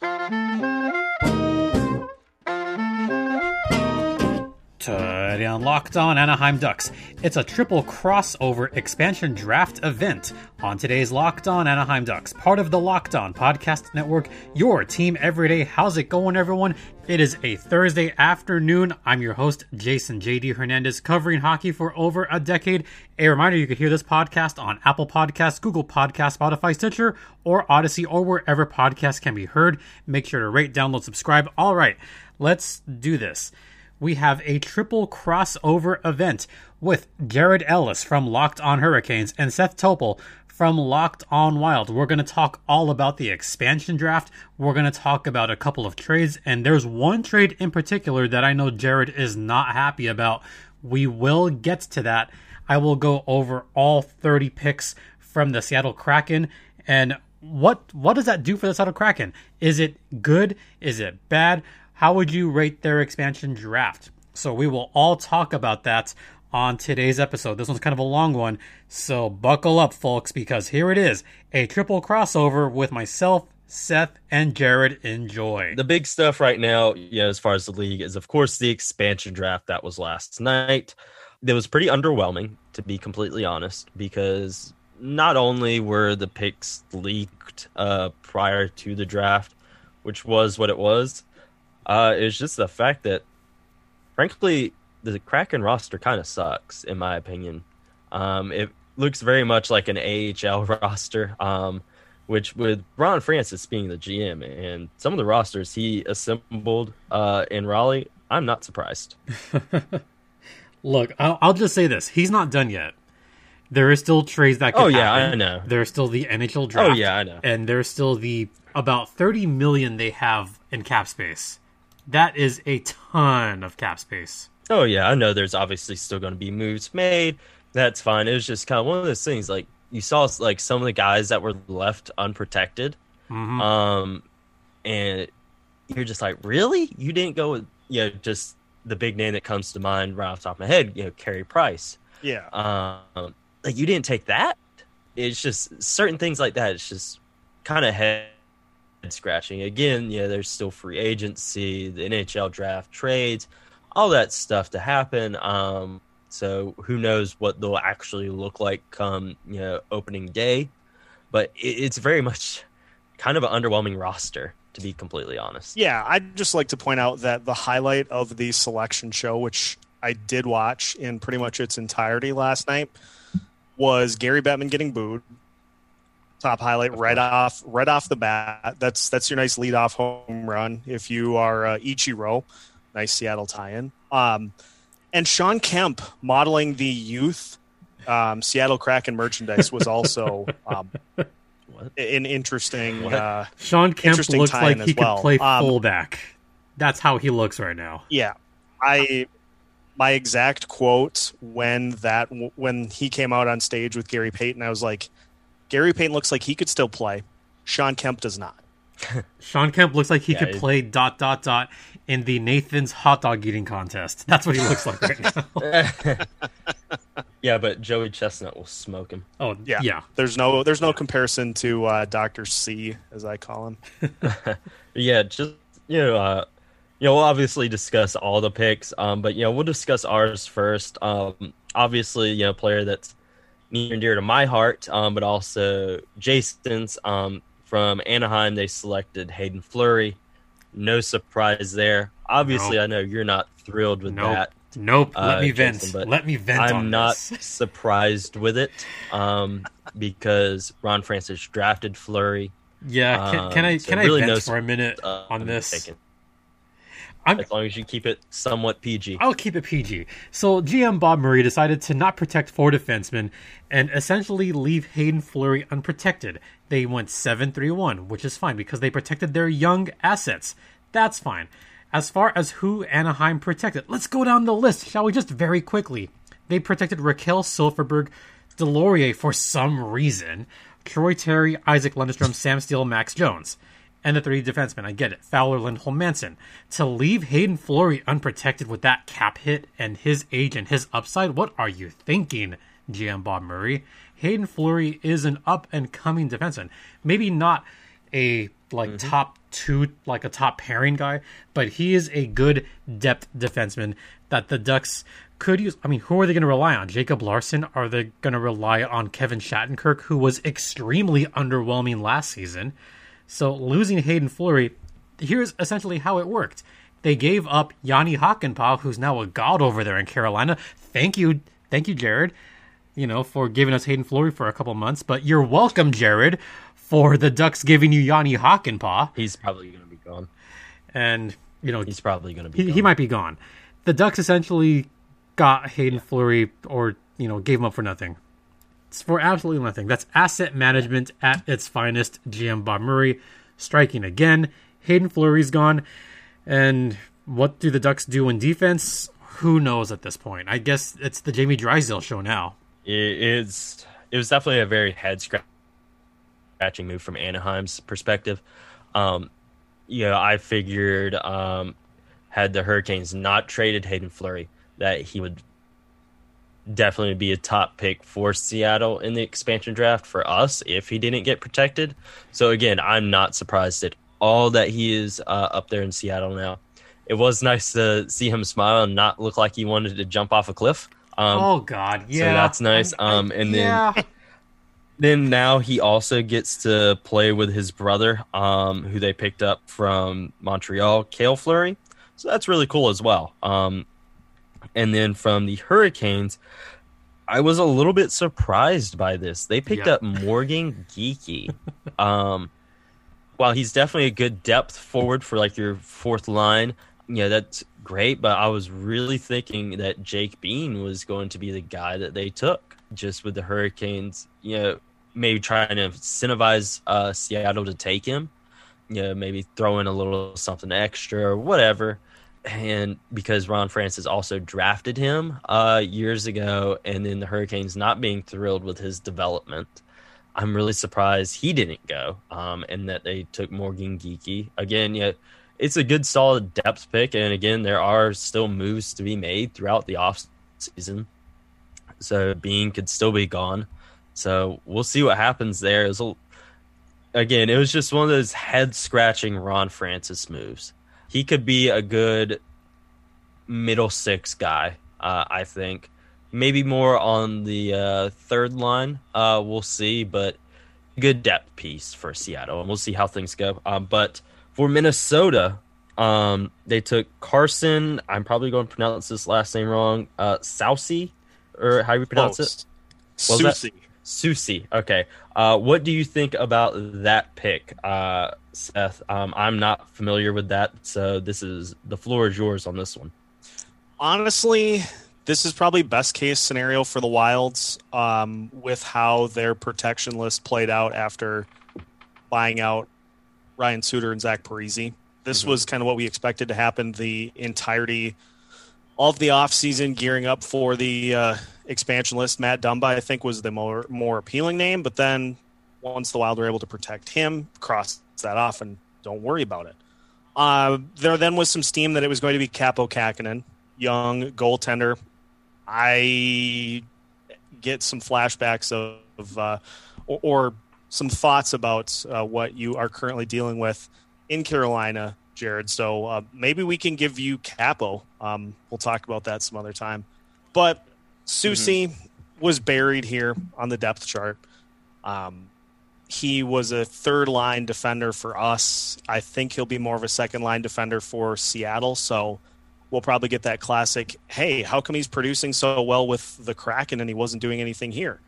Thank you. Today on Locked On Anaheim Ducks, it's a triple crossover expansion draft event. On today's Locked On Anaheim Ducks, part of the Locked On Podcast Network, your team every day. How's it going, everyone? It is a Thursday afternoon. I'm your host, Jason JD Hernandez, covering hockey for over a decade. A reminder you could hear this podcast on Apple Podcasts, Google Podcasts, Spotify, Stitcher, or Odyssey, or wherever podcasts can be heard. Make sure to rate, download, subscribe. All right, let's do this we have a triple crossover event with Jared Ellis from Locked On Hurricanes and Seth Topol from Locked On Wild. We're going to talk all about the expansion draft. We're going to talk about a couple of trades, and there's one trade in particular that I know Jared is not happy about. We will get to that. I will go over all 30 picks from the Seattle Kraken and what what does that do for the Seattle Kraken? Is it good? Is it bad? How would you rate their expansion draft? So we will all talk about that on today's episode. This one's kind of a long one, so buckle up, folks, because here it is a triple crossover with myself, Seth, and Jared. Enjoy. The big stuff right now, yeah, as far as the league, is of course the expansion draft that was last night. That was pretty underwhelming, to be completely honest, because not only were the picks leaked uh, prior to the draft, which was what it was, uh, it's just the fact that, frankly, the Kraken roster kind of sucks, in my opinion. Um, it looks very much like an AHL roster, um, which with Ron Francis being the GM and some of the rosters he assembled uh, in Raleigh, I'm not surprised. Look, I'll, I'll, just say this: he's not done yet. There are still trades that. Could oh yeah, happen. I know. There's still the NHL draft. Oh yeah, I know. And there's still the about 30 million they have in cap space that is a ton of cap space. Oh yeah, I know. There's obviously still going to be moves made. That's fine. It was just kind of one of those things. Like you saw, like some of the guys that were left unprotected, mm-hmm. um, and you're just like, really? You didn't go with you know just the big name that comes to mind right off the top of my head, you know, Carey Price. Yeah. Um, like you didn't take that. It's just certain things like that. It's just kind of head scratching. Again, yeah, there's still free agency, the NHL draft, trades, all that stuff to happen. Um, so who knows what they'll actually look like come you know opening day, but it, it's very much kind of an underwhelming roster to be completely honest. Yeah, I'd just like to point out that the highlight of the selection show, which I did watch in pretty much its entirety last night, was Gary Bettman getting booed top highlight right off right off the bat. That's that's your nice lead off home run if you are uh, Ichiro. Nice Seattle tie-in. Um, and Shawn Kemp modeling the youth um, Seattle Kraken merchandise was also um, an interesting. Uh, Shawn Kemp interesting looks like he well. could play um, fullback. That's how he looks right now. Yeah, I my exact quote when that when he came out on stage with Gary Payton, I was like, Gary Payton looks like he could still play. Shawn Kemp does not. Shawn Kemp looks like he yeah, could play dot dot dot in the Nathan's hot dog eating contest. That's what he looks like right now. yeah, but Joey Chestnut will smoke him. Oh yeah, yeah. There's no there's no comparison to uh, Doctor C as I call him. yeah, just you know, uh, you know, we'll obviously discuss all the picks, um, but you know, we'll discuss ours first. Um, obviously, you know, player that's near and dear to my heart, um, but also Jason's. Um, from Anaheim, they selected Haydn Fleury. No surprise there. Obviously, nope. I know you're not thrilled with nope. that. Nope. Uh, Let me vent. Let me vent. I'm not surprised with it um, because Ron Francis drafted Fleury. Yeah. Can, can I um, so can I really vent no, for a minute uh, on this? Taken. I'm, as long as you keep it somewhat PG. I'll keep it PG. So GM Bob Murray decided to not protect four defensemen and essentially leave Haydn Fleury unprotected. They went 7-3-1, which is fine because they protected their young assets. That's fine. As far as who Anaheim protected, let's go down the list, shall we? Just very quickly. They protected Rakell Silfverberg, Deslauriers for some reason, Troy Terry, Isac Lundestrom, Sam Steel, Max Jones and the three defensemen. I get it. Fowler, Lindholm, Manson. To leave Haydn Fleury unprotected with that cap hit and his age and his upside, what are you thinking, GM Bob Murray? Haydn Fleury is an up and coming defenseman. Maybe not a like mm-hmm. top two, like a top pairing guy, but he is a good depth defenseman that the Ducks could use. I mean, who are they going to rely on? Jacob Larsson? Are they going to rely on Kevin Shattenkirk, who was extremely underwhelming last season? So losing Haydn Fleury, here's essentially how it worked. They gave up Jani Hakanpää, who's now a god over there in Carolina. Thank you, thank you, Jared. You know, for giving us Haydn Fleury for a couple months, but you're welcome, Jared, for the Ducks giving you Jani Hakanpää. He's probably going to be gone, and you know he's probably going to be. He, he, might be gone. The Ducks essentially got Haydn Fleury, or you know, gave him up for nothing. It's for absolutely nothing. That's asset management at its finest. GM Bob Murray striking again. Haydn Fleury's gone. And what do the Ducks do in defense? Who knows at this point? I guess it's the Jamie Drysdale show now. It is. It was definitely a very head scratching move from Anaheim's perspective. Um, you know, I figured um, had the Hurricanes not traded Haydn Fleury, that he would definitely be a top pick for Seattle in the expansion draft for us if he didn't get protected. So again, I'm not surprised at all that he is uh, up there in Seattle now. It was nice to see him smile and not look like he wanted to jump off a cliff. Um, oh God, yeah, so that's nice. Um, and then yeah. then now he also gets to play with his brother, um, who they picked up from Montreal, Cale Fleury. So that's really cool as well. Um, and then from the Hurricanes, I was a little bit surprised by this. They picked yeah. up Morgan Geekie. um, while he's definitely a good depth forward for like your fourth line, yeah, that's great. But I was really thinking that Jake Bean was going to be the guy that they took just with the Hurricanes, you know, maybe trying to incentivize uh, Seattle to take him, you know, maybe throw in a little something extra or whatever. And because Ron Francis also drafted him uh, years ago, and then the Hurricanes not being thrilled with his development, I'm really surprised he didn't go, um, and that they took Morgan Geekie again. Yeah, it's a good, solid depth pick, and again, there are still moves to be made throughout the off season. So Bean could still be gone. So we'll see what happens there. It a, again, it was just one of those head scratching Ron Francis moves. He could be a good middle six guy, uh, I think maybe more on the uh, third line. Uh, we'll see, but good depth piece for Seattle, and we'll see how things go. Um, but for Minnesota, um, they took Carson. I'm probably going to pronounce this last name wrong. Uh, Soucy, or how do you pronounce Close. it? Susie. Susie. Okay. Uh, what do you think about that pick, uh, Seth? Um, I'm not familiar with that, so this is the floor is yours on this one. Honestly, this is probably best case scenario for the Wilds um, with how their protection list played out after buying out Ryan Suter and Zach Parise. This mm-hmm. was kind of what we expected to happen the entirety of the offseason, gearing up for the uh, expansion list. Matt Dumba, I think, was the more, more appealing name, but then once the Wild were able to protect him, cross that off and don't worry about it. Uh, there then was some steam that it was going to be Kaapo Kähkönen, young goaltender, I get some flashbacks of, of uh, or, or, some thoughts about uh, what you are currently dealing with in Carolina, Jared. So uh, maybe we can give you Kaapo. Um, we'll talk about that some other time. But Soucy mm-hmm. was buried here on the depth chart. Um, he was a third line defender for us. I think he'll be more of a second line defender for Seattle. So we'll probably get that classic, hey, how come he's producing so well with the Kraken and he wasn't doing anything here?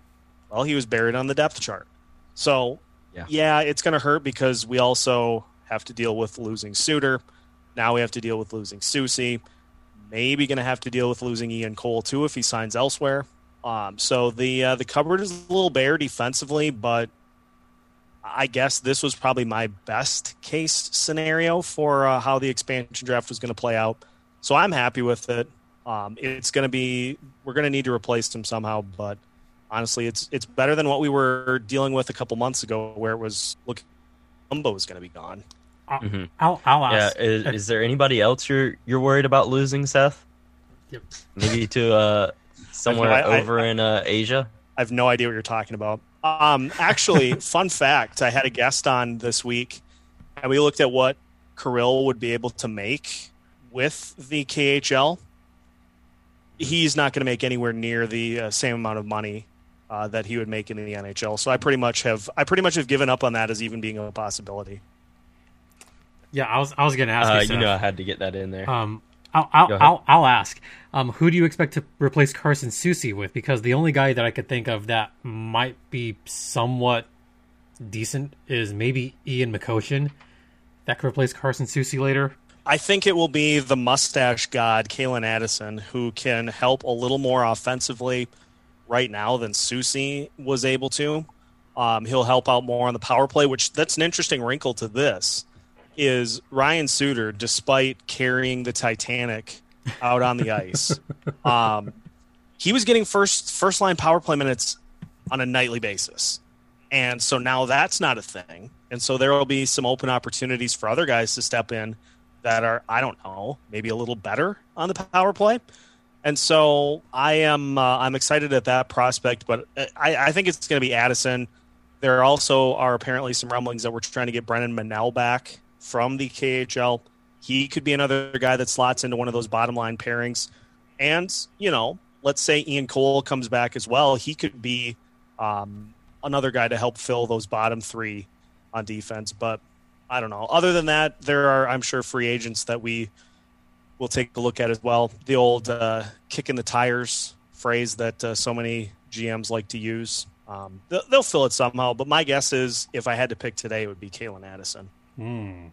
Well, he was buried on the depth chart. So, yeah, yeah it's going to hurt because we also have to deal with losing Suter. Now we have to deal with losing Soucy. Maybe going to have to deal with losing Ian Cole too if he signs elsewhere. Um, so the uh, the cupboard is a little bare defensively, but I guess this was probably my best case scenario for uh, how the expansion draft was going to play out. So I'm happy with it. Um, it's going to be we're going to need to replace him somehow, but honestly, it's it's better than what we were dealing with a couple months ago, where it was look, Umbo is going to be gone. I'll, mm-hmm. I'll, I'll ask. Yeah, is, is, there anybody else you're you're worried about losing, Seth? Yep. Maybe to uh, somewhere I, over I, in uh, Asia. I have no idea what you're talking about. Um, actually, fun fact: I had a guest on this week and we looked at what Kirill would be able to make with the KHL, he's not going to make anywhere near the uh, same amount of money uh, that he would make in the NHL. So I pretty much have I pretty much have given up on that as even being a possibility. Yeah, I was I was going to ask Uh, you, you know, I had to get that in there. Um, I'll I'll, I'll I'll ask. Um, who do you expect to replace Carson Soucy with? Because the only guy that I could think of that might be somewhat decent is maybe Ian McCoshen. That could replace Carson Soucy later. I think it will be the mustache god, Calen Addison, who can help a little more offensively right now than Soucy was able to. Um, he'll help out more on the power play, which that's an interesting wrinkle to this. Is Ryan Suter, despite carrying the Titanic out on the ice, um, he was getting first first line power play minutes on a nightly basis. And so now that's not a thing. And so there will be some open opportunities for other guys to step in that are, I don't know, maybe a little better on the power play. And so I am uh, I'm excited at that prospect, but I, I think it's going to be Addison. There also are apparently some rumblings that we're trying to get Brennan Menell back from the KHL. He could be another guy that slots into one of those bottom line pairings. And, you know, let's say Ian Cole comes back as well. He could be um, another guy to help fill those bottom three on defense. But I don't know. Other than that, there are, I'm sure, free agents that we will take a look at as well. The old uh, kick in the tires phrase that uh, so many GMs like to use. Um, they'll, they'll fill it somehow. But my guess is if I had to pick today, it would be Calen Addison. Hmm.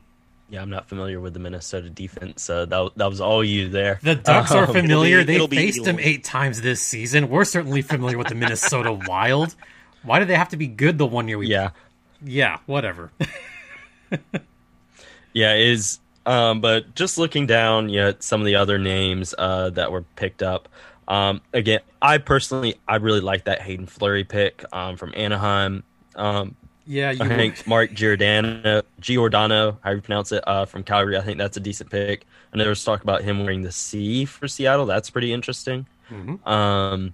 yeah, I'm not familiar with the Minnesota defense. Uh, that that was all you there. The Ducks are Um, familiar. it'll be- they faced them eight times this season. We're certainly familiar with the Minnesota Wild. Why do they have to be good the one year we? Yeah, yeah, whatever. yeah, is Um, but just looking down, yeah, at some of the other names uh, that were picked up. Um, again, I personally, I really like that Haydn Fleury pick um, from Anaheim. Um, yeah, you. I think Mark Giordano, Giordano, how you pronounce it, uh, from Calgary. I think that's a decent pick. And there was talk about him wearing the C for Seattle. That's pretty interesting. Mhm. Um,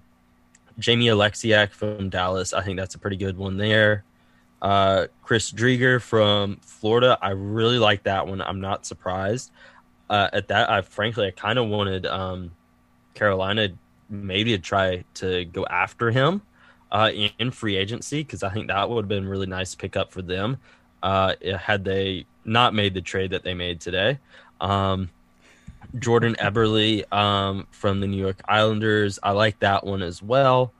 Jamie Oleksiak from Dallas. I think that's a pretty good one there. Uh, Chris Driedger from Florida. I really like that one. I'm not surprised uh, at that. I frankly, I kind of wanted um, Carolina maybe to try to go after him uh, in, free agency because I think that would have been really nice to pick up for them uh, had they not made the trade that they made today. Um, Jordan Eberle um, from the New York Islanders. I like that one as well.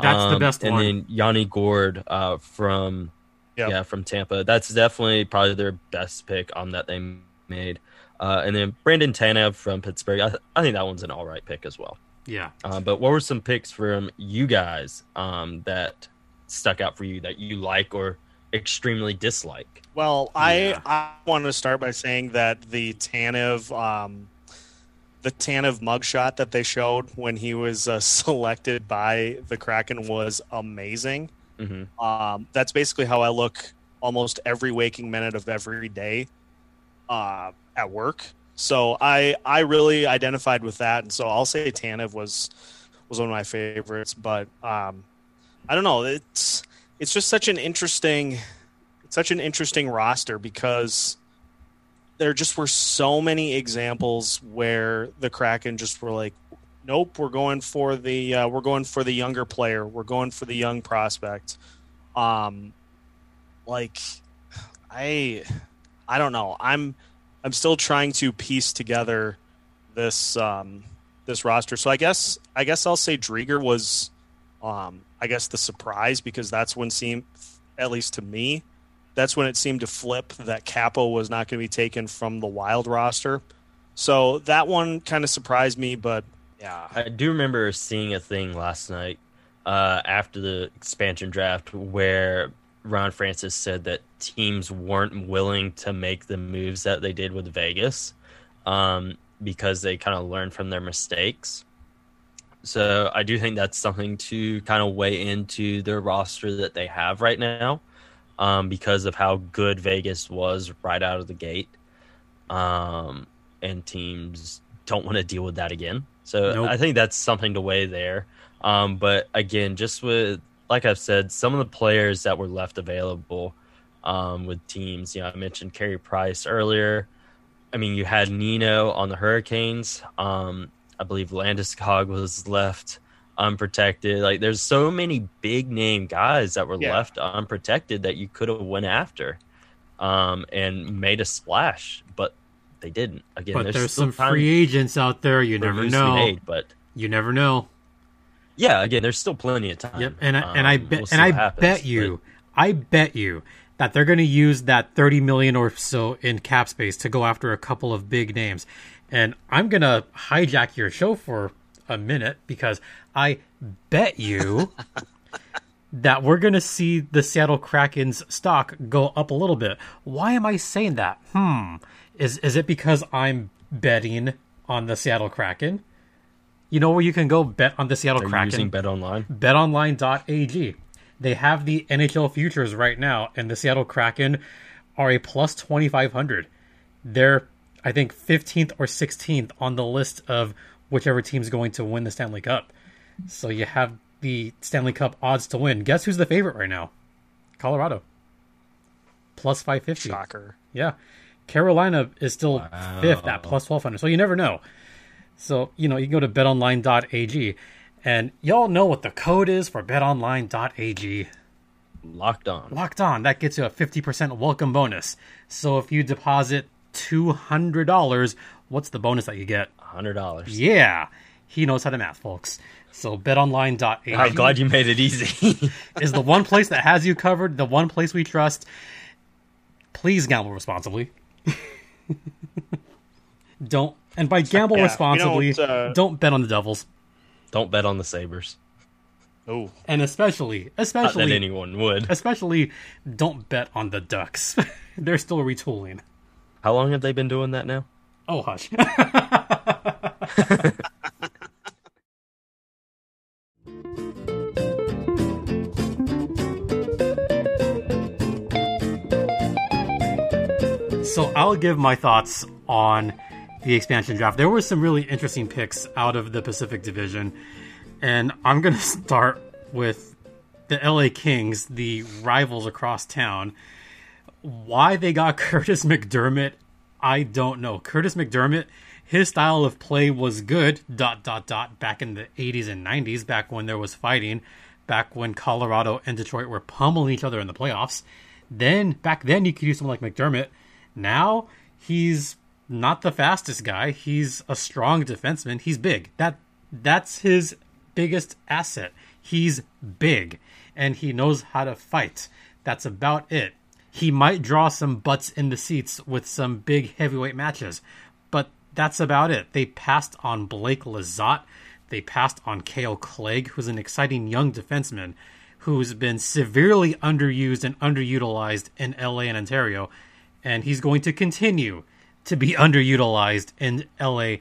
That's the Um, best and one. then Yanni Gourde uh, from Yep. yeah from Tampa. That's definitely probably their best pick on that they made. Uh, and then Brandon Tanev from Pittsburgh. I, I think that one's an all right pick as well. Yeah. Uh, but what were some picks from you guys um, that stuck out for you that you like or extremely dislike? Well, I Yeah. I want to start by saying that the Tanev um, the Tanev mugshot that they showed when he was uh, selected by the Kraken was amazing. hmm Um, that's basically how I look almost every waking minute of every day uh, at work. So I I really identified with that, and so I'll say Tanev was was one of my favorites. But um, I don't know. It's it's just such an interesting such an interesting roster because there just were so many examples where the Kraken just were like, nope, we're going for the uh, we're going for the younger player, we're going for the young prospect. Um, like I I don't know. I'm I'm still trying to piece together this um this roster. So I guess I guess I'll say Driedger was um I guess the surprise because that's when seemed at least to me that's when it seemed to flip that Kaapo was not going to be taken from the Wild roster. So that one kind of surprised me, but yeah, I do remember seeing a thing last night uh, after the expansion draft where Ron Francis said that teams weren't willing to make the moves that they did with Vegas um, because they kind of learned from their mistakes. So I do think that's something to kind of weigh into their roster that they have right now um, because of how good Vegas was right out of the gate. Um, and teams don't want to deal with that again. So Nope. I think that's something to weigh there. Um, but again, just with like I've said, some of the players that were left available um, with teams. You know, I mentioned Carey Price earlier. I mean, you had Nino on the Hurricanes. Um, I believe Landeskog was left unprotected. Like, there's so many big name guys that were Yeah. left unprotected that you could have went after um, and made a splash, but they didn't. Again, But there's still some free agents out there. You never moves to be know. made, but You never know. Yeah, again, there's still plenty of time. Yep, and I, and I Um, bet we'll and I happens, bet you, I bet you that they're going to use that thirty million or so in cap space to go after a couple of big names. And I'm going to hijack your show for a minute because I bet you that we're going to see the Seattle Kraken's stock go up a little bit. Why am I saying that? Hmm. Is is it because I'm betting on the Seattle Kraken? You know where you can go bet on the Seattle They're Kraken? using Bet Online. betonline.ag. They have the NHL futures right now, and the Seattle Kraken are a plus 2,500. They're, I think, 15th or 16th on the list of whichever team's going to win the Stanley Cup. So you have the Stanley Cup odds to win. Guess who's the favorite right now? Colorado. Plus 550. Shocker. Yeah. Carolina is still fifth at plus 1200. So you never know. So, you know, you can go to betonline.ag and y'all know what the code is for betonline.ag. Locked on. Locked on. That gets you a 50% welcome bonus. So if you deposit $200, what's the bonus that you get? hundred dollars. Yeah. He knows how to math, folks. So betonline.ag I'm glad you made it easy. is the one place that has you covered, the one place we trust. Please gamble responsibly. don't, and by gamble Yeah, responsibly, don't, uh, don't bet on the Devils, Don't bet on the Sabres. Oh, and especially, Not that especially, anyone would. especially, don't bet on the Ducks. They're still retooling. How long have they been doing that now? Oh hush. so I'll give my thoughts on the expansion draft. There were some really interesting picks out of the Pacific Division, and I'm going to start with the LA Kings, the rivals across town. Why they got Kurtis MacDermid, I don't know. Kurtis MacDermid, his style of play was good, dot, dot, dot, back in the 80s and 90s, back when there was fighting, back when Colorado and Detroit were pummeling each other in the playoffs. Then, back then, you could use someone like MacDermid. Now, he's not the fastest guy. He's a strong defenseman. He's big. That That's his biggest asset. He's big, and he knows how to fight. That's about it. He might draw some butts in the seats with some big heavyweight matches, but that's about it. They passed on Blake Lizotte. They passed on Kale Clague, who's an exciting young defenseman who's been severely underused and underutilized in LA and Ontario, and he's going to continue to be underutilized in LA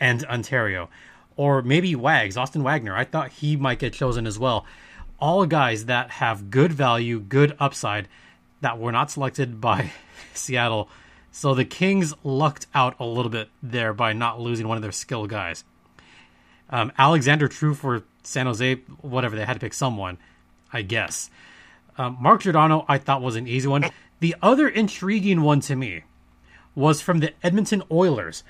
and Ontario. Or maybe Wags, Austin Wagner. I thought he might get chosen as well. All guys that have good value, good upside, that were not selected by Seattle. So the Kings lucked out a little bit there by not losing one of their skill guys. Um, Alexander True for San Jose, whatever, they had to pick someone, I guess. Um, Mark Giordano, I thought was an easy one. The other intriguing one to me was from the Edmonton Oilers,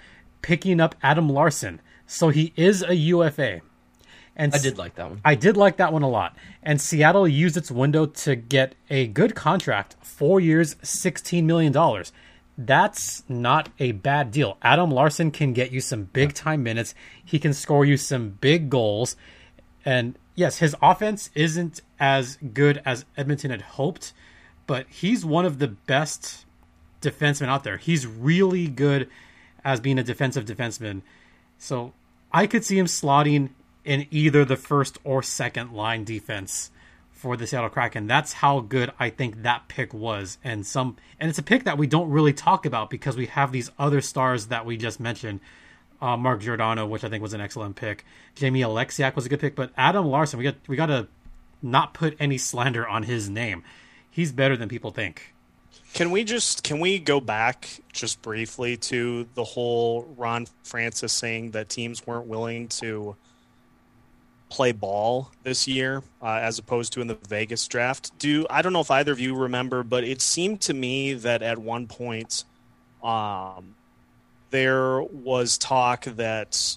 picking up Adam Larsson. So he is a UFA. And I did like that one. I did like that one a lot. And Seattle used its window to get a good contract, four years, $16 million. That's not a bad deal. Adam Larsson can get you some big time minutes. He can score you some big goals. And yes, his offense isn't as good as Edmonton had hoped, but he's one of the best defensemen out there. He's really good as being a defensive defenseman. So I could see him slotting in either the first or second line defense for the Seattle Kraken. That's how good I think that pick was. And some and it's a pick that we don't really talk about because we have these other stars that we just mentioned. Uh, Mark Giordano, which I think was an excellent pick. Jamie Oleksiak was a good pick, but Adam Larsson, we got we got to not put any slander on his name. He's better than people think. Can we just can we go back just briefly to the whole Ron Francis saying that teams weren't willing to play ball this year uh, as opposed to in the Vegas draft. Do I don't know if either of you remember, but it seemed to me that at one point, um, there was talk that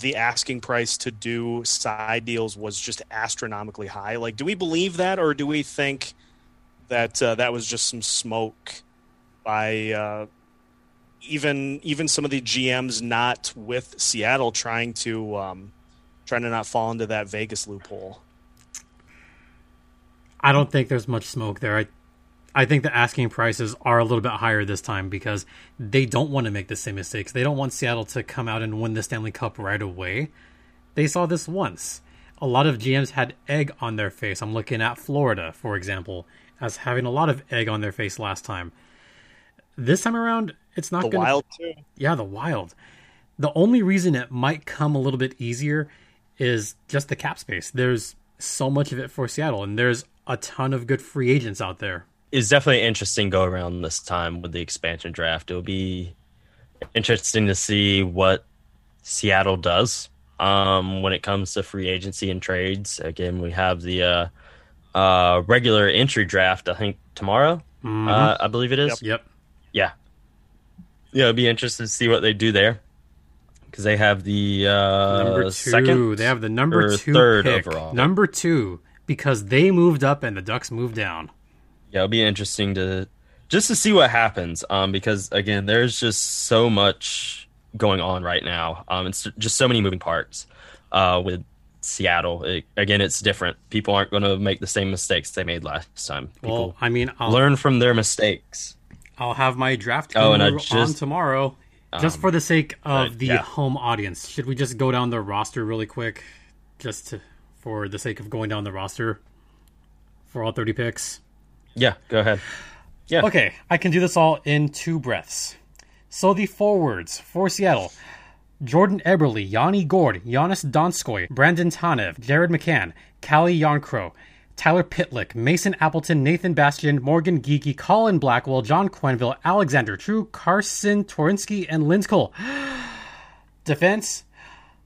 the asking price to do side deals was just astronomically high. Like, do we believe that, or do we think that uh, that was just some smoke by uh, even even some of the GMs not with Seattle trying to um, trying to not fall into that Vegas loophole? I don't think there's much smoke there. I I think the asking prices are a little bit higher this time because they don't want to make the same mistakes. They don't want Seattle to come out and win the Stanley Cup right away. They saw this once. A lot of GMs had egg on their face. I'm looking at Florida, for example, as having a lot of egg on their face last time. This time around, it's not The gonna, Wild too. yeah, the wild. The only reason it might come a little bit easier is just the cap space. There's so much of it for Seattle, and there's a ton of good free agents out there. It's definitely interesting go around this time with the expansion draft. It'll be interesting to see what Seattle does um, when it comes to free agency and trades. Again, we have the uh, uh, regular entry draft. I think tomorrow. Uh, I believe it is. Yep. Yeah. Yeah, it'll be interesting to see what they do there because they have the uh, Number two. second. they have the number two third pick. overall. Number two because they moved up and the Ducks moved down. Yeah, it'll be interesting to just to see what happens. Um, because again, there's just so much going on right now. Um, it's just so many moving parts. Uh, with Seattle, It- again, it's different. People aren't going to make the same mistakes they made last time. People Well, I mean, I'll, learn from their mistakes. I'll have my draft Oh, and I guru on just- tomorrow, just um, for the sake of the yeah. home audience. Should we just go down the roster really quick, just to, for the sake of going down the roster for all thirty picks? Yeah, go ahead. Yeah. Okay, I can do this all in two breaths. So the forwards for Seattle. Jordan Eberle, Yanni Gourde, Joonas Donskoi, Brandon Tanev, Jared McCann, Calle Järnkrok, Tyler Pitlick, Mason Appleton, Nathan Bastian, Morgan Geekie, Colin Blackwell, John Quenneville, Alexander True, Carsen Twarynski, and Linz. Defense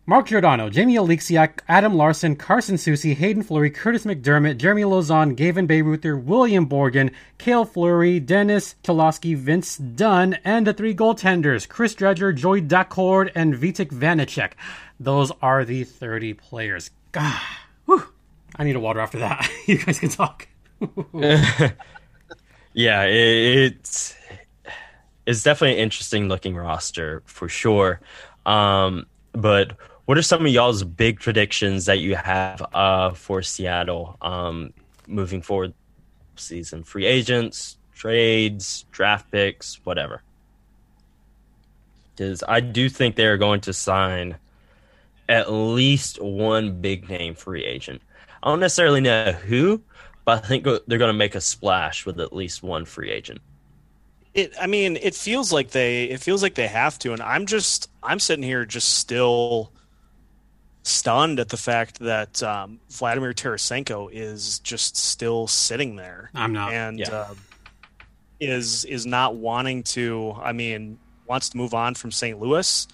Mark Giordano, Jamie Oleksiak, Adam Larsson, Carson Soucy, Haydn Fleury, Kurtis MacDermid, Jeremy Lauzon, Gavin Bayreuther, William Borgen, Cale Fleury, Dennis Cholowski, Vince Dunn, and the three goaltenders, Chris Driedger, Joy Daccord, and Vitek Vanecek. Those are the 30 players. God, whew. I need a water after that. you guys can talk. Yeah, it, it's it's definitely an interesting looking roster for sure. Um, but what are some of y'all's big predictions that you have uh, for Seattle um, moving forward season? Free agents, trades, draft picks, whatever. Because I do think they're going to sign at least one big name free agent. I don't necessarily know who, but I think they're going to make a splash with at least one free agent. It, I mean, it feels like they it feels like they have to, and I'm just I'm sitting here just still stunned at the fact that um, Vladimir Tarasenko is just still sitting there I'm not. and Yeah. uh, is is not wanting to. I mean, wants to move on from St. Louis,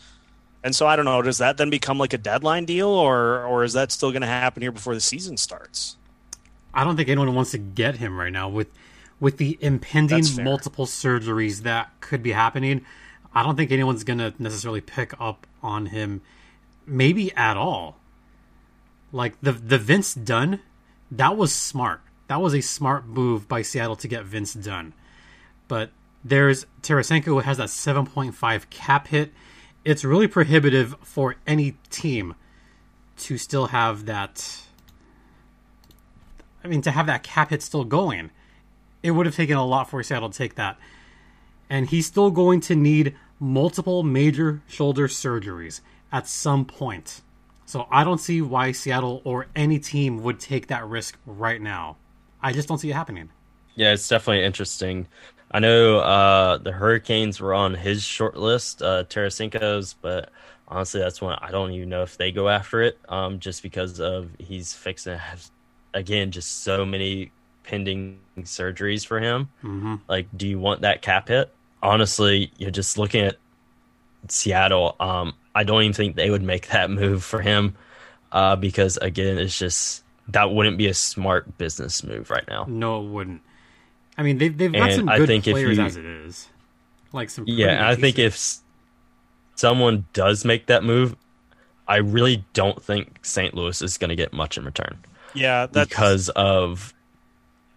and so I don't know. Does that then become like a deadline deal, or or is that still going to happen here before the season starts? I don't think anyone wants to get him right now with with the impending multiple surgeries that could be happening. I don't think anyone's gonna necessarily pick up on him, maybe at all. Like the the Vince Dunn, that was smart. That was a smart move by Seattle to get Vince Dunn. But there's Tarasenko who has that 7.5 cap hit. It's really prohibitive for any team to still have that I mean, to have that cap hit still going, it would have taken a lot for Seattle to take that. And he's still going to need multiple major shoulder surgeries at some point. So I don't see why Seattle or any team would take that risk right now. I just don't see it happening. Yeah, it's definitely interesting. I know uh, the Hurricanes were on his short list, uh, Tarasenko's, but honestly, that's one I don't even know if they go after it, um, just because of he's fixing again just so many pending surgeries for him. hmm Like, do you want that cap hit? Honestly, you're just looking at Seattle. Um, I don't even think they would make that move for him. uh, because again, it's just that wouldn't be a smart business move right now. No, it wouldn't. I mean, they've they've got And some I good think if players you- as it is. Like some Yeah, I think if someone does make that move, I really don't think St. Louis is going to get much in return Yeah, that's because of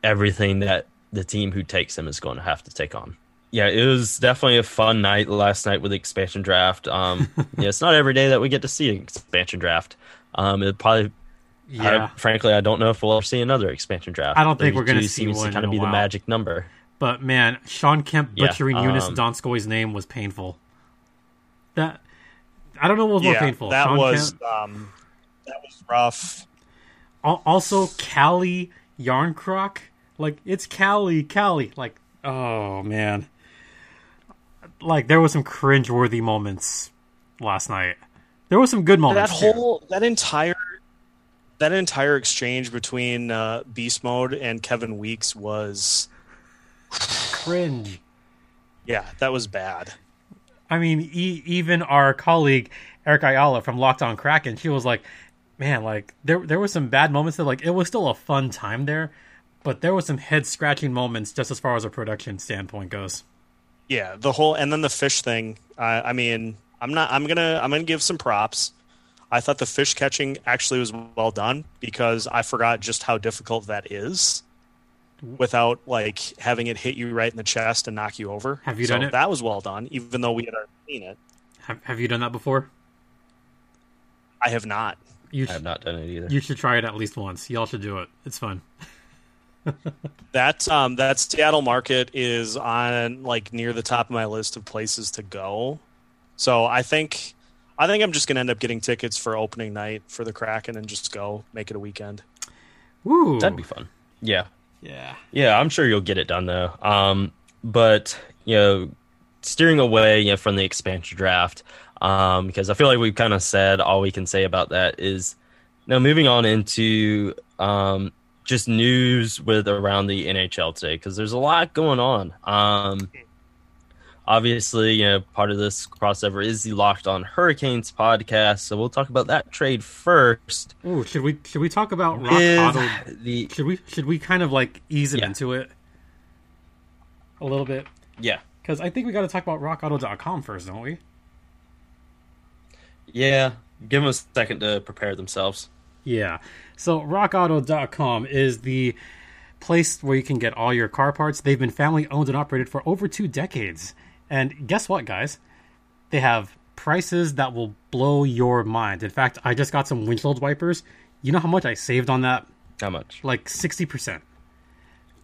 everything that the team who takes him is going to have to take on. Yeah, it was definitely a fun night last night with the expansion draft. Um, yeah, it's not every day that we get to see an expansion draft. Um, it probably, yeah. I, frankly, I don't know if we'll ever see another expansion draft. I don't think we're gonna 32 see seems one to kind in of a be the magic number. But man, Shawn Kemp Yeah, butchering Eunice um, Donskoi's name was painful. That I don't know what was more painful. that Sean was Kemp- um, that was rough. Also Calle Järnkrok. Like it's Callie, Callie. Like oh man, like there was some cringeworthy moments last night. There was some good moments. that moments. too. whole that entire that entire exchange between uh, Beast Mode and Kevin Weeks was cringe. yeah, that was bad. I mean, e- even our colleague Eric Ayala from Locked On Kraken, she was like, "Man, like there there were some bad moments that like it was still a fun time there, but there was some head scratching moments just as far as a production standpoint goes." Yeah, the whole and then the fish thing. I I mean, I'm not. I'm gonna. I'm gonna give some props. I thought the fish catching actually was well done because I forgot just how difficult that is, without like having it hit you right in the chest and knock you over. Have you So done it? That was well done, even though we had already seen it. Have Have you done that before? I have not. You I have not done it either. you should try it at least once. Y'all should do it. It's fun. That um that Seattle market is on like near the top of my list of places to go. So I think I think I'm just gonna end up getting tickets for opening night for the Kraken and just go make it a weekend. Woo! That'd be fun. Yeah. yeah. Yeah, I'm sure you'll get it done though. Um, but you know, steering away you know, from the expansion draft, um, because I feel like we've kind of said all we can say about that is now moving on into um, just news with around the NHL today because there's a lot going on. Um, obviously, you know, part of this crossover is the Locked On Hurricanes podcast, so we'll talk about that trade first. Ooh, should we should we talk about Rock Auto? the Should we should we kind of like ease it Yeah. into it a little bit? yeah. Because I think we got to talk about RockAuto.com first, don't we? Yeah, give them a second to prepare themselves. Yeah. So rockauto.com is the place where you can get all your car parts. They've been family owned and operated for over 2 decades. And guess what, guys? They have prices that will blow your mind. In fact, I just got some windshield wipers. You know how much I saved on that? How much? Like 60%.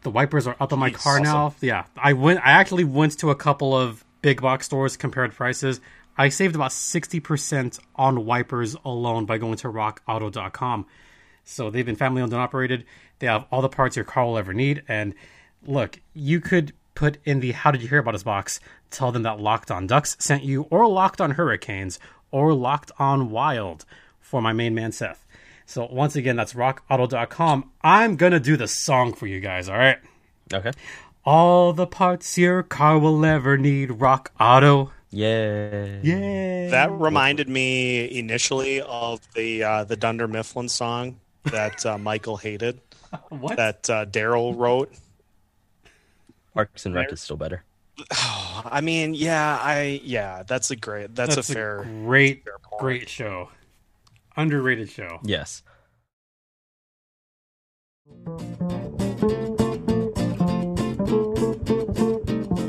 The wipers are up on my Jeez, car now. Yeah. I went I actually went to a couple of big box stores compared prices. I saved about 60% on wipers alone by going to rockauto.com. So they've been family owned and operated. They have all the parts your car will ever need. And look, you could put in the How Did You Hear About Us box, tell them that Locked On Ducks sent you, or Locked On Hurricanes, or Locked On Wild for my main man, Seth. So once again, that's rockauto.com. I'm going to do the song for you guys, all right? Okay. All the parts your car will ever need, Rock Auto. Yeah. Yeah. That reminded me initially of the uh, the Dunder Mifflin song that uh, Michael hated what? that uh, Daryl wrote. Parks and Rec is still better. I mean, yeah, I yeah, that's a great that's, That's a fair great, fair point. great show. Underrated show. Yes.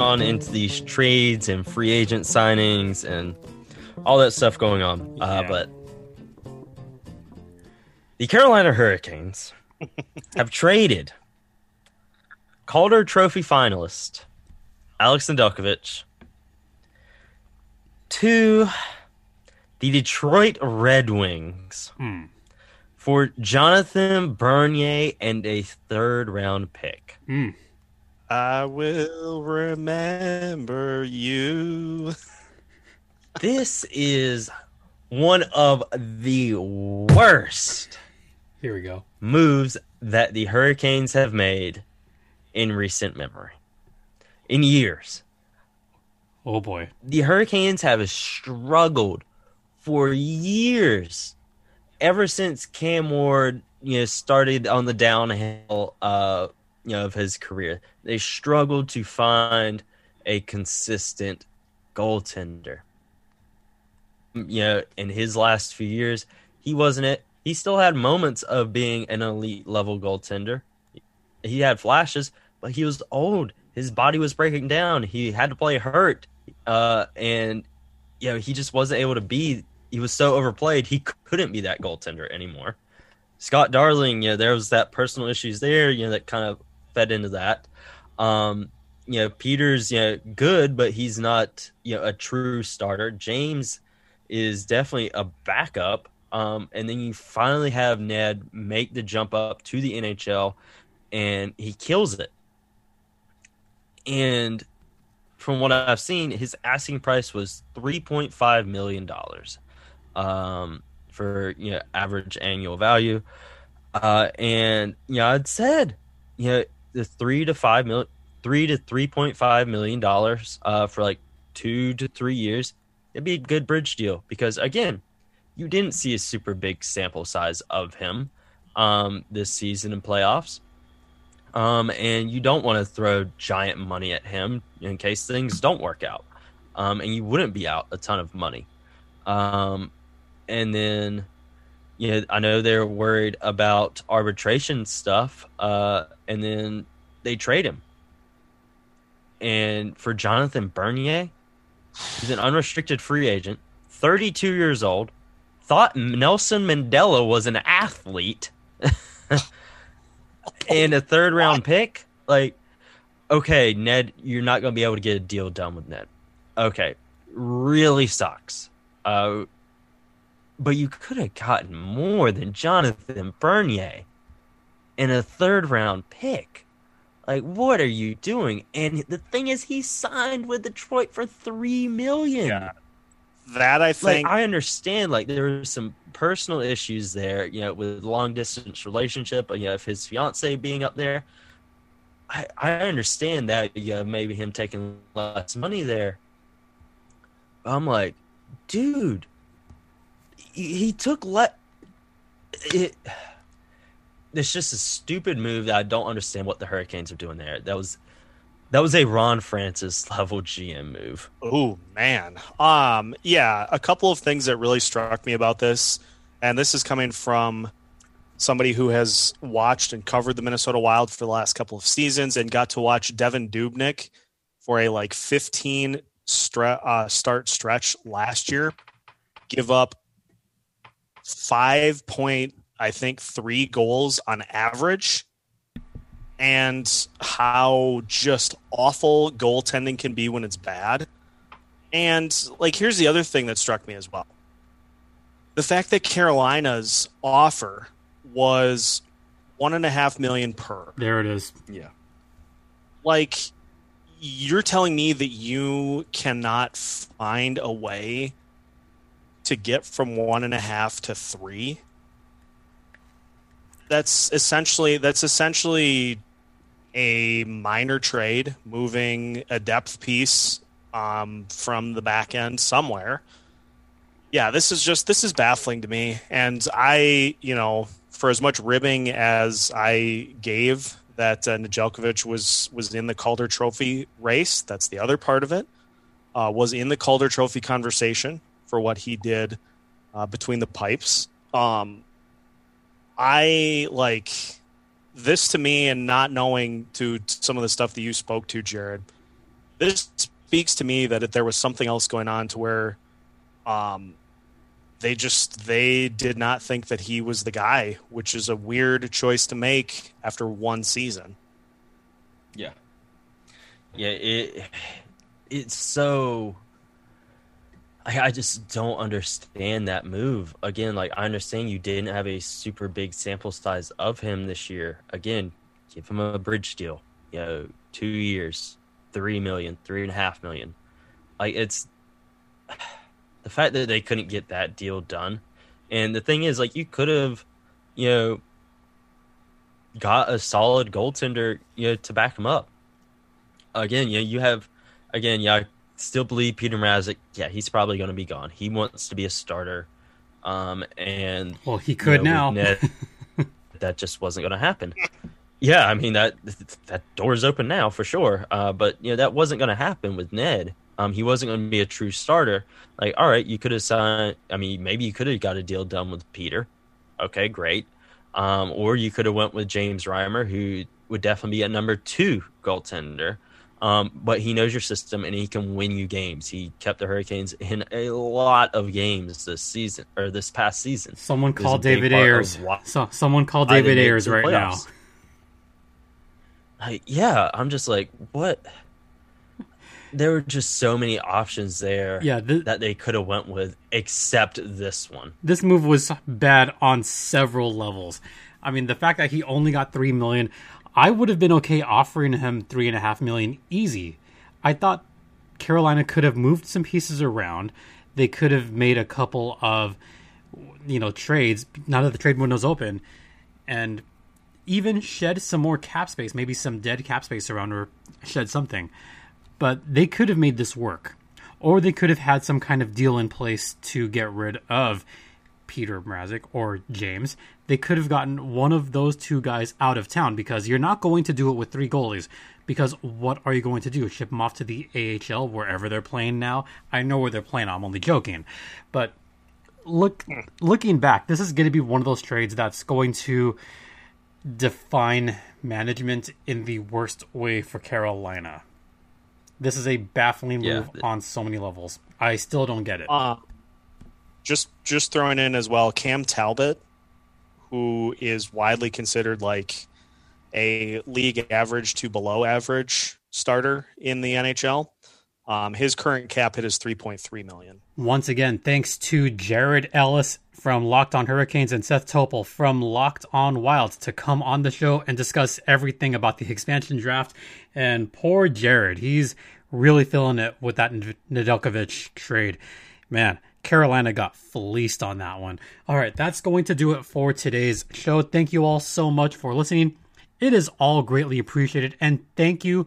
On into these trades and free agent signings and all that stuff going on. Uh, but the Carolina Hurricanes have traded Calder Trophy finalist Alex Nedeljkovic to the Detroit Red Wings Hmm. for Jonathan Bernier and a third round pick. Hmm. I will remember you. This is one of the worst Here we go. moves that the Hurricanes have made in recent memory. In years. Oh boy. The Hurricanes have struggled for years ever since Cam Ward, you know, started on the downhill, uh, you know, of his career, they struggled to find a consistent goaltender. You know, in his last few years, he wasn't it. He still had moments of being an elite level goaltender. He had flashes, but he was old. His body was breaking down. He had to play hurt, uh, and you know he just wasn't able to be. He was so overplayed. He couldn't be that goaltender anymore. Scott Darling, you know, there was that personal issues there, you know, that kind of fed into that. Um, you know, Peter's, you know, good, but he's not, you know, a true starter. James is definitely a backup. Um, and then you finally have Ned make the jump up to the NHL and he kills it. And from what I've seen, his asking price was three point five million dollars um, for you know average annual value. Uh, and you know, I'd said you know the three to five million, three to three point five million dollars uh, for like two to three years. It'd be a good bridge deal because again, you didn't see a super big sample size of him um, this season in playoffs. Um, and you don't want to throw giant money at him in case things don't work out. Um, and you wouldn't be out a ton of money. Um, and then, you know, I know they're worried about arbitration stuff. Uh, and then they trade him. And for Jonathan Bernier, he's an unrestricted free agent, 32 years old, thought Nelson Mandela was an athlete. and a third round pick, like, okay, Ned, you're not going to be able to get a deal done with Ned. Okay, really sucks. Uh, but you could have gotten more than Jonathan Bernier in a third round pick. Like, what are you doing? And the thing is, he signed with Detroit for three million. Yeah. That I think like, I understand. Like there were some personal issues there, you know, with long distance relationship. You know, if his fiance being up there, I I understand that. You know, maybe him taking less money there. I'm like, dude, he, he took let it. It's just a stupid move that I don't understand what the Hurricanes are doing there. That was that was a Ron Francis level GM move. Oh man. Um yeah, a couple of things that really struck me about this and this is coming from somebody who has watched and covered the Minnesota Wild for the last couple of seasons and got to watch Devan Dubnyk for a like 15 stre- uh, start stretch last year give up 5 point I think 3 goals on average and how just awful goaltending can be when it's bad. And like, here's the other thing that struck me as well: the fact that Carolina's offer was one and a half million per. There it is. Yeah. Like, you're telling me that you cannot find a way to get from one and a half to three. That's essentially that's essentially a minor trade, moving a depth piece um, from the back end somewhere. Yeah, this is just this is baffling to me, and I, you know, for as much ribbing as I gave that uh, Nedeljkovic was was in the Calder Trophy race, that's the other part of it. Uh, was in the Calder Trophy conversation for what he did uh, between the pipes. Um, I like this to me and not knowing to some of the stuff that you spoke to jared this speaks to me that there was something else going on to where um they just they did not think that he was the guy which is a weird choice to make after one season Yeah. Yeah, it it's so I, I just don't understand that move. Again, like I understand you didn't have a super big sample size of him this year. Again, give him a bridge deal. You know, two years, three million, three and a half million. Like it's the fact that they couldn't get that deal done. And the thing is, like you could have, you know, got a solid goaltender, you know, to back him up. Again, you know, you have again, yeah, still believe Peter Mrazek, yeah, he's probably going to be gone. He wants to be a starter Um, and well, he could you know, now. Ned, that just wasn't going to happen. Yeah, I mean that that door's open now for sure. Uh, but you know that wasn't going to happen with Ned. Um, he wasn't going to be a true starter. Like, all right, you could have signed. I mean, maybe you could have got a deal done with Peter. Okay, great. Um, or you could have went with James Reimer, who would definitely be a number two goaltender. Um, but he knows your system and he can win you games. He kept the Hurricanes in a lot of games this season or this past season. Someone called David Ayres. So, someone called David Ayres right now. I, yeah, I'm just like, what? There were just so many options there yeah, th- that they could have went with, except this one. This move was bad on several levels. I mean, the fact that he only got three million, I would have been okay offering him three and a half million easy. I thought Carolina could have moved some pieces around. They could have made a couple of, you know, trades now that the trade window's open, and even shed some more cap space, maybe some dead cap space around, or shed something. But they could have made this work, or they could have had some kind of deal in place to get rid of Peter Mrazek or James, they could have gotten one of those two guys out of town because you're not going to do it with three goalies. Because what are you going to do? Ship them off to the AHL wherever they're playing now? I know where they're playing. I'm only joking, but look, looking back, this is going to be one of those trades that's going to define management in the worst way for Carolina. This is a baffling move yeah. on so many levels. I still don't get it. Uh, just just throwing in as well Cam Talbot, who is widely considered like a league average to below average starter in the NHL. Um, his current cap hit is 3.3 million. Once again, thanks to Jared Ellis from Locked On Hurricanes and Seth Topol from Locked On Wild to come on the show and discuss everything about the expansion draft. And poor Jared, he's really feeling it with that Nedeljkovic trade. Man, Carolina got fleeced on that one. All right, that's going to do it for today's show. Thank you all so much for listening. It is all greatly appreciated. And thank you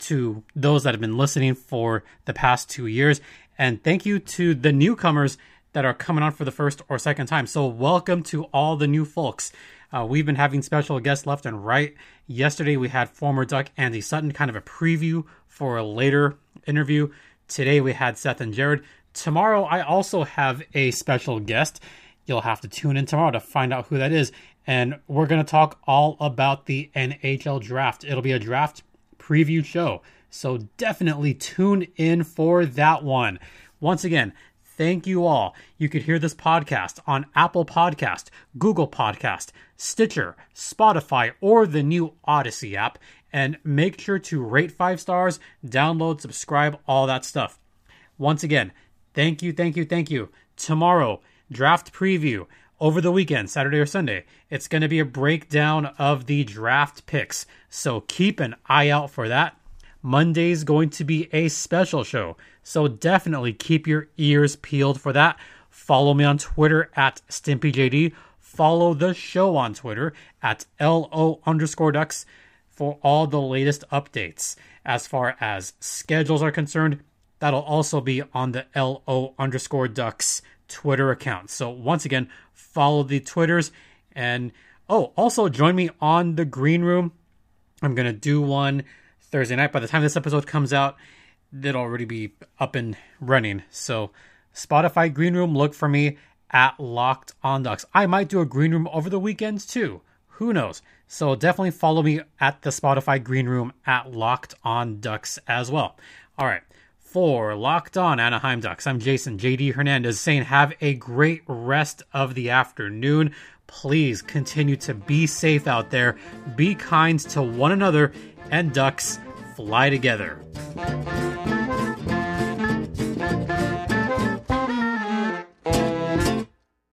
to those that have been listening for the past two years. And thank you to the newcomers that are coming on for the first or second time. So, welcome to all the new folks. Uh, we've been having special guests left and right. Yesterday, we had former Duck Andy Sutton, kind of a preview for a later interview. Today, we had Seth and Jared. Tomorrow, I also have a special guest. You'll have to tune in tomorrow to find out who that is. And we're going to talk all about the NHL draft. It'll be a draft preview show. So definitely tune in for that one. Once again, thank you all. You could hear this podcast on Apple Podcast, Google Podcast, Stitcher, Spotify, or the new Odyssey app. And make sure to rate five stars, download, subscribe, all that stuff. Once again, Thank you, thank you, thank you. Tomorrow, draft preview. Over the weekend, Saturday or Sunday, it's going to be a breakdown of the draft picks. So keep an eye out for that. Monday's going to be a special show. So definitely keep your ears peeled for that. Follow me on Twitter at StimpyJD. Follow the show on Twitter at LO underscore ducks for all the latest updates. As far as schedules are concerned, That'll also be on the LO underscore ducks Twitter account. So once again, follow the Twitters and oh, also join me on the green room. I'm gonna do one Thursday night. By the time this episode comes out, it'll already be up and running. So Spotify green room, look for me at Locked On Ducks. I might do a green room over the weekends too. Who knows? So definitely follow me at the Spotify green room at Locked On Ducks as well. All right for Locked On Anaheim Ducks. I'm Jason JD Hernandez saying have a great rest of the afternoon. Please continue to be safe out there, be kind to one another, and Ducks fly together.